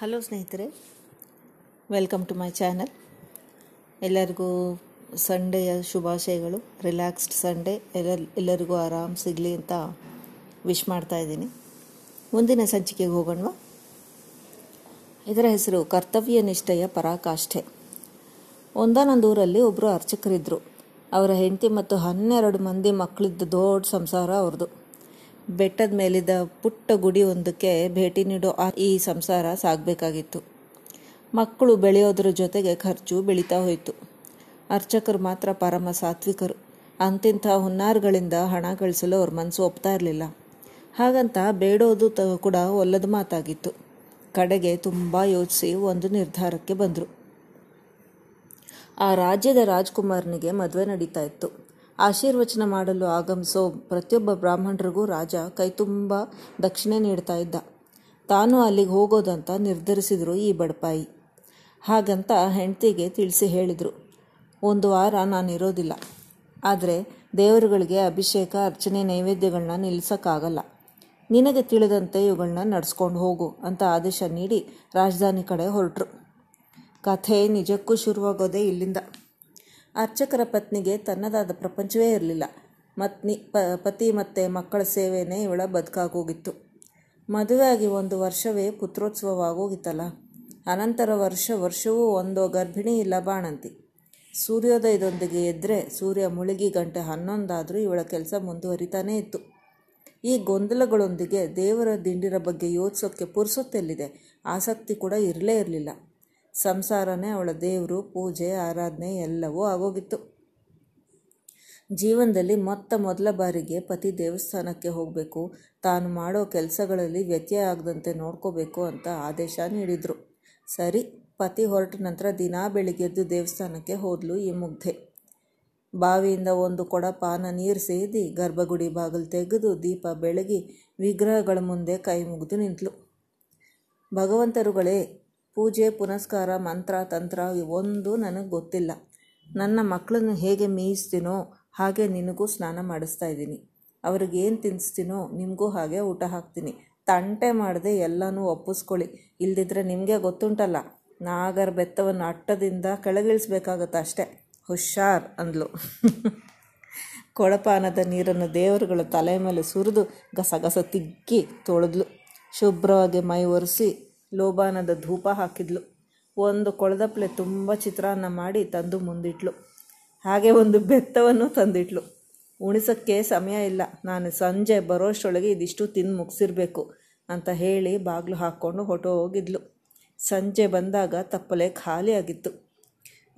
Hello ಸ್ನೇಹಿತರೆ welcome to my channel ಎಲ್ಲರಿಗೂ ಸಂಡೆಯ ಶುಭಾಶಯಗಳು. ರಿಲ್ಯಾಕ್ಸ್ಡ್ ಸಂಡೇ ಎಲ್ಲ ಎಲ್ಲರಿಗೂ ಆರಾಮ್ ಸಿಗಲಿ ಅಂತ ವಿಶ್ ಮಾಡ್ತಾ ಇದ್ದೀನಿ. ಮುಂದಿನ ಸಂಚಿಕೆಗೆ ಹೋಗೋಣವಾ? ಇದರ ಹೆಸರು, ಕರ್ತವ್ಯ ನಿಷ್ಠೆಯ ಪರಾಕಾಷ್ಠೆ. ಒಂದಾನೊಂದು ಊರಲ್ಲಿ ಒಬ್ಬರು ಅರ್ಚಕರಿದ್ದರು ಅವರ ಹೆಂಡತಿ ಮತ್ತು ಹನ್ನೆರಡು ಮಂದಿ ಮಕ್ಕಳಿದ್ದ ದೊಡ್ಡ ಸಂಸಾರ ಅವ್ರದ್ದು ಬೆಟ್ಟದ ಮೇಲಿದ್ದ ಪುಟ್ಟ ಗುಡಿ ಒಂದಕ್ಕೆ ಭೇಟಿ ನೀಡೋ ಈ ಸಂಸಾರ ಸಾಗಬೇಕಾಗಿತ್ತು. ಮಕ್ಕಳು ಬೆಳೆಯೋದ್ರ ಜೊತೆಗೆ ಖರ್ಚು ಬೆಳೀತಾ ಹೋಯಿತು. ಅರ್ಚಕರು ಮಾತ್ರ ಪರಮ ಸಾತ್ವಿಕರು. ಅಂತಿಂಥ ಹುನ್ನಾರ್ಗಳಿಂದ ಹಣ ಗಳಿಸಲು ಅವ್ರ ಮನಸ್ಸು ಒಪ್ತಾ ಇರಲಿಲ್ಲ. ಹಾಗಂತ ಬೇಡೋದು ತ ಕೂಡ ಒಲ್ಲದ ಮಾತಾಗಿತ್ತು. ಕಡೆಗೆ ತುಂಬ ಯೋಚಿಸಿ ಒಂದು ನಿರ್ಧಾರಕ್ಕೆ ಬಂದರು. ಆ ರಾಜ್ಯದ ರಾಜ್ಕುಮಾರನಿಗೆ ಮದುವೆ ನಡೀತಾ ಇತ್ತು. ಆಶೀರ್ವಚನ ಮಾಡಲು ಆಗಮಿಸೋ ಪ್ರತಿಯೊಬ್ಬ ಬ್ರಾಹ್ಮಣರಿಗೂ ರಾಜ ಕೈತುಂಬ ದಕ್ಷಿಣೆ ನೀಡ್ತಾ ಇದ್ದ. ತಾನು ಅಲ್ಲಿಗೆ ಹೋಗೋದಂತ ನಿರ್ಧರಿಸಿದ್ರು ಈ ಬಡಪಾಯಿ. ಹಾಗಂತ ಹೆಂಡತಿಗೆ ತಿಳಿಸಿ ಹೇಳಿದರು, ಒಂದು ವಾರ ನಾನು ಇರೋದಿಲ್ಲ. ಆದರೆ ದೇವರುಗಳಿಗೆ ಅಭಿಷೇಕ, ಅರ್ಚನೆ ನೈವೇದ್ಯಗಳನ್ನ ನಿಲ್ಲಿಸೋಕ್ಕಾಗಲ್ಲ ನಿನಗೆ ತಿಳಿದಂತೆ ಇವುಗಳನ್ನ ನಡೆಸ್ಕೊಂಡು ಹೋಗು ಅಂತ ಆದೇಶ ನೀಡಿ ರಾಜಧಾನಿ ಕಡೆ ಹೊರಟರು. ಕಥೆ ನಿಜಕ್ಕೂ ಶುರುವಾಗೋದೇ ಇಲ್ಲಿಂದ. ಅರ್ಚಕರ ಪತ್ನಿಗೆ ತನ್ನದಾದ ಪ್ರಪಂಚವೇ ಇರಲಿಲ್ಲ. ಮತ್ನಿ ಪತಿ ಮತ್ತು ಮಕ್ಕಳ ಸೇವೆನೇ ಇವಳ ಬದುಕಾಗೋಗಿತ್ತು. ಮದುವೆಯಾಗಿ ಒಂದು ವರ್ಷವೇ ಪುತ್ರೋತ್ಸವವಾಗೋಗಿತ್ತಲ್ಲ. ಅನಂತರ ವರ್ಷ ವರ್ಷವೂ ಒಂದು ಗರ್ಭಿಣಿ ಇಲ್ಲ ಬಾಣಂತಿ ಸೂರ್ಯೋದಯದೊಂದಿಗೆ ಎದ್ದರೆ ಸೂರ್ಯ ಮುಳುಗಿ ಗಂಟೆ ಹನ್ನೊಂದಾದರೂ ಇವಳ ಕೆಲಸ ಮುಂದುವರಿತಾನೇ ಇತ್ತು. ಈ ಗೊಂದಲಗಳೊಂದಿಗೆ ದೇವರ ದಿಂಡಿರ ಬಗ್ಗೆ ಯೋಚಿಸೋಕ್ಕೆ ಪುರ್ಸೊತ್ತೆಲ್ಲಿದೆ. ಆಸಕ್ತಿ ಕೂಡ ಇರಲೇ ಇರಲಿಲ್ಲ. ಸಂಸಾರನೇ ಅವಳ ದೇವರು, ಪೂಜೆ, ಆರಾಧನೆ ಎಲ್ಲವೂ ಆಗೋಗಿತ್ತು. ಜೀವನದಲ್ಲಿ ಮೊತ್ತ ಮೊದಲ ಬಾರಿಗೆ ಪತಿ ದೇವಸ್ಥಾನಕ್ಕೆ ಹೋಗಬೇಕು. ತಾನು ಮಾಡೋ ಕೆಲಸಗಳಲ್ಲಿ ವ್ಯತ್ಯಯ ಆಗದಂತೆ ನೋಡ್ಕೋಬೇಕು ಅಂತ ಆದೇಶ ನೀಡಿದರು. ಸರಿ, ಪತಿ ಹೊರಟ ನಂತರ ದಿನಾ ಬೆಳಿಗ್ಗೆದ್ದು ದೇವಸ್ಥಾನಕ್ಕೆ ಹೋದಲು ಈ ಮುಗ್ಧೆ. ಬಾವಿಯಿಂದ ಒಂದು ಕೊಡ ಪಾನ ನೀರು ಸೇದಿ ಗರ್ಭಗುಡಿ ಬಾಗಿಲು ತೆಗೆದು ದೀಪ ಬೆಳಗಿ ವಿಗ್ರಹಗಳ ಮುಂದೆ ಕೈ ಮುಗಿದು ನಿಂತಳು ಭಗವಂತರುಗಳೇ ಪೂಜೆ, ಪುನಸ್ಕಾರ, ಮಂತ್ರ, ತಂತ್ರ ಒಂದು ನನಗೆ ಗೊತ್ತಿಲ್ಲ. ನನ್ನ ಮಕ್ಕಳನ್ನು ಹೇಗೆ ಮೇಯಿಸ್ತೀನೋ ಹಾಗೆ ನಿನಗೂ ಸ್ನಾನ ಮಾಡಿಸ್ತಾ ಇದ್ದೀನಿ. ಅವ್ರಿಗೇನು ತಿನ್ನಿಸ್ತೀನೋ ನಿಮಗೂ ಹಾಗೆ ಊಟ ಹಾಕ್ತೀನಿ. ತಂಟೆ ಮಾಡದೆ ಎಲ್ಲನೂ ಒಪ್ಪಿಸ್ಕೊಳ್ಳಿ. ಇಲ್ದಿದ್ರೆ ನಿಮಗೆ ಗೊತ್ತುಂಟಲ್ಲ, ನಾಗರ ಬೆತ್ತವನ್ನು ಅಟ್ಟದಿಂದ ಕೆಳಗಿಳಿಸ್ಬೇಕಾಗತ್ತೆ ಅಷ್ಟೇ. ಹುಷಾರ್ ಅಂದ್ಲು. ಕೊಳಪಾನದ ನೀರನ್ನು ದೇವರುಗಳ ತಲೆ ಮೇಲೆ ಸುರಿದು ಗಸಗಸ ತಿಕ್ಕಿ ತೊಳೆದ್ಲು. ಶುಭ್ರವಾಗಿ ಮೈ ಒರೆಸಿ ಲೋಬಾನದ ಧೂಪ ಹಾಕಿದ್ಲು. ಒಂದು ಕೊಳದಪ್ಲೆ ತುಂಬ ಚಿತ್ರಾನ್ನ ಮಾಡಿ ತಂದು ಮುಂದಿಟ್ಲು. ಹಾಗೆ ಒಂದು ಬೆತ್ತವನ್ನು ತಂದಿಟ್ಲು. ಉಣಿಸೋಕ್ಕೆ ಸಮಯ ಇಲ್ಲ. ನಾನು ಸಂಜೆ ಬರೋಷ್ಟೊಳಗೆ ಇದಿಷ್ಟು ತಿಂದು ಮುಗಿಸಿರ್ಬೇಕು ಅಂತ ಹೇಳಿ ಬಾಗಿಲು ಹಾಕ್ಕೊಂಡು ಹೊಟ್ಟೋಗಿದ್ಲು ಸಂಜೆ ಬಂದಾಗ ತಪ್ಪಲೆ ಖಾಲಿಯಾಗಿತ್ತು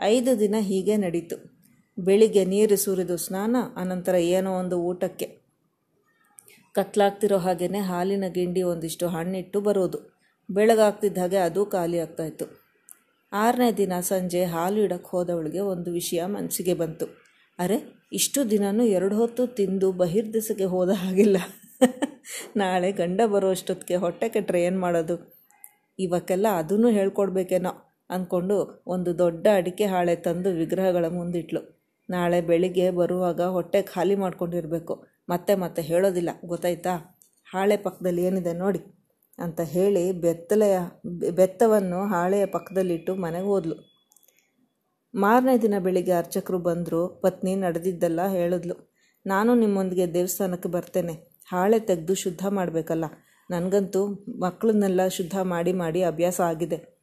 ಐದು ದಿನ ಹೀಗೆ ನಡೀತು. ಬೆಳಿಗ್ಗೆ ನೀರು ಸುರಿದು ಸ್ನಾನ, ಅನಂತರ ಏನೋ ಒಂದು ಊಟಕ್ಕೆ. ಕತ್ಲಾಗ್ತಿರೋ ಹಾಗೆಯೇ ಹಾಲಿನ ಗಿಂಡಿ ಒಂದಿಷ್ಟು ಹಣ್ಣಿಟ್ಟು ಬರೋದು. ಬೆಳಗಾಗ್ತಿದ್ದ ಹಾಗೆ ಅದು ಖಾಲಿ ಆಗ್ತಾಯಿತ್ತು ಆರನೇ ದಿನ ಸಂಜೆ ಹಾಲು ಇಡಕ್ಕೆ ಹೋದವಳಿಗೆ ಒಂದು ವಿಷಯ ಮನಸ್ಸಿಗೆ ಬಂತು. ಅರೆ, ಇಷ್ಟು ದಿನನೂ ಎರಡು ಹೊತ್ತು ತಿಂದು ಬಹಿರ್ದಿಸಕ್ಕೆ ಹೋದ ಹಾಗಿಲ್ಲ. ನಾಳೆ ಗಂಡ ಬರೋ ಅಷ್ಟೊತ್ತಿಗೆ ಹೊಟ್ಟೆ ಕೆಟ್ಟರೆ ಏನು ಮಾಡೋದು? ಇವಕ್ಕೆಲ್ಲ ಅದನ್ನು ಹೇಳ್ಕೊಡ್ಬೇಕೇನೋ ಅಂದ್ಕೊಂಡು ಒಂದು ದೊಡ್ಡ ಅಡಿಕೆ ಹಾಳೆ ತಂದು ವಿಗ್ರಹಗಳ ಮುಂದಿಟ್ಲು. ನಾಳೆ ಬೆಳಿಗ್ಗೆ ಬರುವಾಗ ಹೊಟ್ಟೆ ಖಾಲಿ ಮಾಡ್ಕೊಂಡಿರಬೇಕು. ಮತ್ತೆ ಮತ್ತೆ ಹೇಳೋದಿಲ್ಲ, ಗೊತ್ತಾಯ್ತಾ? ಹಾಳೆ ಪಕ್ಕದಲ್ಲಿ ಏನಿದೆ ನೋಡಿ. ಅಂತ ಹೇಳಿ ಬೆತ್ತಲೆಯ, ಬೆತ್ತವನ್ನು ಹಾಳೆಯ ಪಕ್ಕದಲ್ಲಿಟ್ಟು ಮನೆಗೆ ಹೋದ್ಲು. ಮಾರನೇ ದಿನ ಬೆಳಿಗ್ಗೆ ಅರ್ಚಕರು ಬಂದರು, ಪತ್ನಿ ನಡೆದಿದ್ದೆಲ್ಲ ಹೇಳಿದ್ಲು. ನಾನು ನಿಮ್ಮೊಂದಿಗೆ ದೇವಸ್ಥಾನಕ್ಕೆ ಬರ್ತೇನೆ. ಹಾಳೆ ತೆಗೆದು ಶುದ್ಧ ಮಾಡಬೇಕಲ್ಲ. ನನಗಂತೂ ಮಕ್ಕಳನ್ನೆಲ್ಲ ಶುದ್ಧ ಮಾಡಿ ಮಾಡಿ ಅಭ್ಯಾಸ ಆಗಿದೆ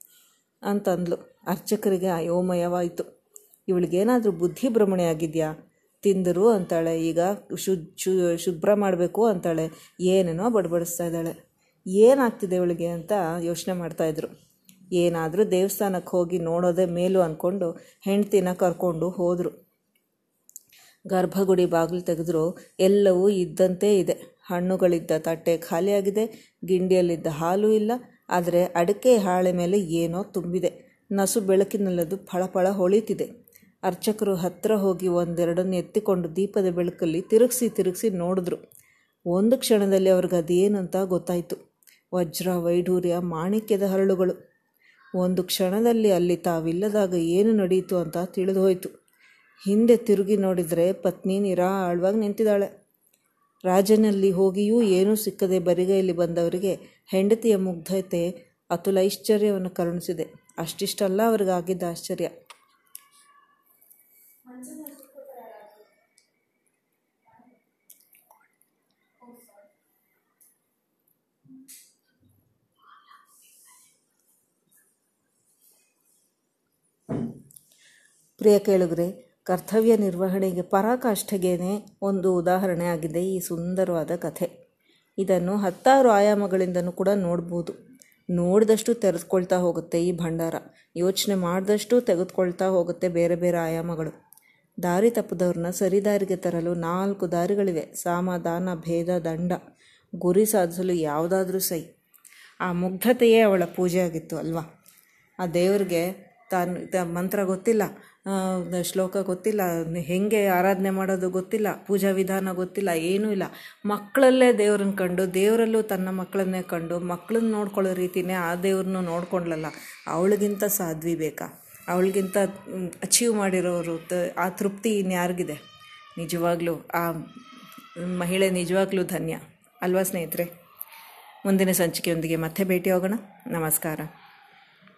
ಅಂತಂದ್ಲು. ಅರ್ಚಕರಿಗೆ ಅಯೋಮಯವಾಯಿತು ಇವಳಿಗೇನಾದರೂ ಬುದ್ಧಿ ಭ್ರಮಣೆ ಆಗಿದೆಯಾ ತಿಂದರು ಅಂತಾಳೆ. ಈಗ ಶು ಶು, ಶುಭ್ರ ಮಾಡಬೇಕು ಅಂತಾಳೆ. ಏನೇನೋ ಬಡಬಡಿಸ್ತಾ ಇದ್ದಾಳೆ. ಏನಾಗ್ತಿದೆ ಇವಳಿಗೆ ಅಂತ ಯೋಚನೆ ಮಾಡ್ತಾಯಿದ್ರು ಏನಾದರೂ ದೇವಸ್ಥಾನಕ್ಕೆ ಹೋಗಿ ನೋಡೋದೇ ಮೇಲು ಅಂದ್ಕೊಂಡು ಹೆಂಡ್ತಿನ ಕರ್ಕೊಂಡು ಹೋದರು. ಗರ್ಭಗುಡಿ ಬಾಗಿಲು ತೆಗೆದ್ರು. ಎಲ್ಲವೂ ಇದ್ದಂತೆ ಇದೆ. ಹಣ್ಣುಗಳಿದ್ದ ತಟ್ಟೆ ಖಾಲಿಯಾಗಿದೆ. ಗಿಂಡಿಯಲ್ಲಿದ್ದ ಹಾಲು ಇಲ್ಲ. ಆದರೆ ಅಡಕೆ ಹಾಳೆ ಮೇಲೆ ಏನೋ ತುಂಬಿದೆ. ನಸು ಬೆಳಕಿನಲ್ಲದು ಫಳಫಳ ಹೊಳಿತಿದೆ. ಅರ್ಚಕರು ಹತ್ತಿರ ಹೋಗಿ ಒಂದೆರಡನ್ನು ಎತ್ತಿಕೊಂಡು ದೀಪದ ಬೆಳಕಲ್ಲಿ ತಿರುಗಿಸಿ ತಿರುಗಿಸಿ ನೋಡಿದ್ರು. ಒಂದು ಕ್ಷಣದಲ್ಲಿ ಅವ್ರಿಗೆ ಅದೇನು ಅಂತ ಗೊತ್ತಾಯಿತು. ವಜ್ರ ವೈಢೂರ್ಯ ಮಾಣಿಕ್ಯದ ಹರಳುಗಳು. ಒಂದು ಕ್ಷಣದಲ್ಲಿ ಅಲ್ಲಿ ತಾವಿಲ್ಲದಾಗ ಏನು ನಡೆಯಿತು ಅಂತ ತಿಳಿದು ಹೋಯಿತು ಹಿಂದೆ ತಿರುಗಿ ನೋಡಿದರೆ ಪತ್ನಿ ನಿರಾಳವಾಗಿ ನಿಂತಿದ್ದಾಳೆ. ರಾಜನಲ್ಲಿ ಹೋಗಿಯೂ ಏನೂ ಸಿಕ್ಕದೆ ಬರಿಗೈಲಿ ಬಂದವರಿಗೆ ಹೆಂಡತಿಯ ಮುಗ್ಧತೆ, ಅತುಲ ಐಶ್ವರ್ಯವನ್ನು ಕರುಣಿಸಿದೆ. ಅಷ್ಟಿಷ್ಟಲ್ಲ ಅವ್ರಿಗಾಗಿದ್ದ ಆಶ್ಚರ್ಯ. ಪ್ರಿಯ ಕೇಳುಗರೆ, ಕರ್ತವ್ಯ ನಿರ್ವಹಣೆಗೆ ಪರಾಕಾಷ್ಠೆಗೇನೆ ಒಂದು ಉದಾಹರಣೆ ಆಗಿದೆ ಈ ಸುಂದರವಾದ ಕಥೆ. ಇದನ್ನು ಹತ್ತಾರು ಆಯಾಮಗಳಿಂದನೂ ಕೂಡ ನೋಡ್ಬೋದು. ನೋಡಿದಷ್ಟು ತೆರೆದುಕೊಳ್ತಾ ಹೋಗುತ್ತೆ ಈ ಭಂಡಾರ. ಯೋಚನೆ ಮಾಡಿದಷ್ಟು ತೆಗೆದುಕೊಳ್ತಾ ಹೋಗುತ್ತೆ ಬೇರೆ ಬೇರೆ ಆಯಾಮಗಳು. ದಾರಿ ತಪ್ಪದವ್ರನ್ನ ಸರಿದಾರಿಗೆ ತರಲು ನಾಲ್ಕು ದಾರಿಗಳಿವೆ. ಸಾಮ ದಾನ ಭೇದ, ದಂಡ. ಗುರಿ ಸಾಧಿಸಲು ಯಾವುದಾದ್ರೂ ಸೈ. ಆ ಮುಗ್ಧತೆಯೇ ಅವಳ ಪೂಜೆ ಆಗಿತ್ತು ಅಲ್ವಾ? ಆ ದೇವ್ರಿಗೆ ತಾನು ಮಂತ್ರ ಗೊತ್ತಿಲ್ಲ. ಶ್ಲೋಕ ಗೊತ್ತಿಲ್ಲ. ಹೇಗೆ ಆರಾಧನೆ ಮಾಡೋದು ಗೊತ್ತಿಲ್ಲ, ಪೂಜಾ ವಿಧಾನ ಗೊತ್ತಿಲ್ಲ, ಏನೂ ಇಲ್ಲ. ಮಕ್ಕಳಲ್ಲೇ ದೇವ್ರನ್ನ ಕಂಡು, ದೇವರಲ್ಲೂ ತನ್ನ ಮಕ್ಕಳನ್ನೇ ಕಂಡು, ಮಕ್ಕಳನ್ನ ನೋಡ್ಕೊಳ್ಳೋ ರೀತಿನೇ ಆ ದೇವ್ರನ್ನೂ ನೋಡ್ಕೊಂಡ್ಲಲ್ಲ, ಅವಳಿಗಿಂತ ಸಾಧ್ವಿ ಬೇಕಾ ಅವಳಿಗಿಂತ ಅಚೀವ್ ಮಾಡಿರೋರು ಆ ತೃಪ್ತಿ ಇನ್ಯಾರಿಗಿದೆ? ನಿಜವಾಗ್ಲೂ, ಆ, ಮಹಿಳೆ ನಿಜವಾಗ್ಲೂ ಧನ್ಯ. ಅಲ್ವಾ ಸ್ನೇಹಿತರೆ? ಮುಂದಿನ ಸಂಚಿಕೆಯೊಂದಿಗೆ ಮತ್ತೆ ಭೇಟಿ ಹೋಗೋಣ ನಮಸ್ಕಾರ.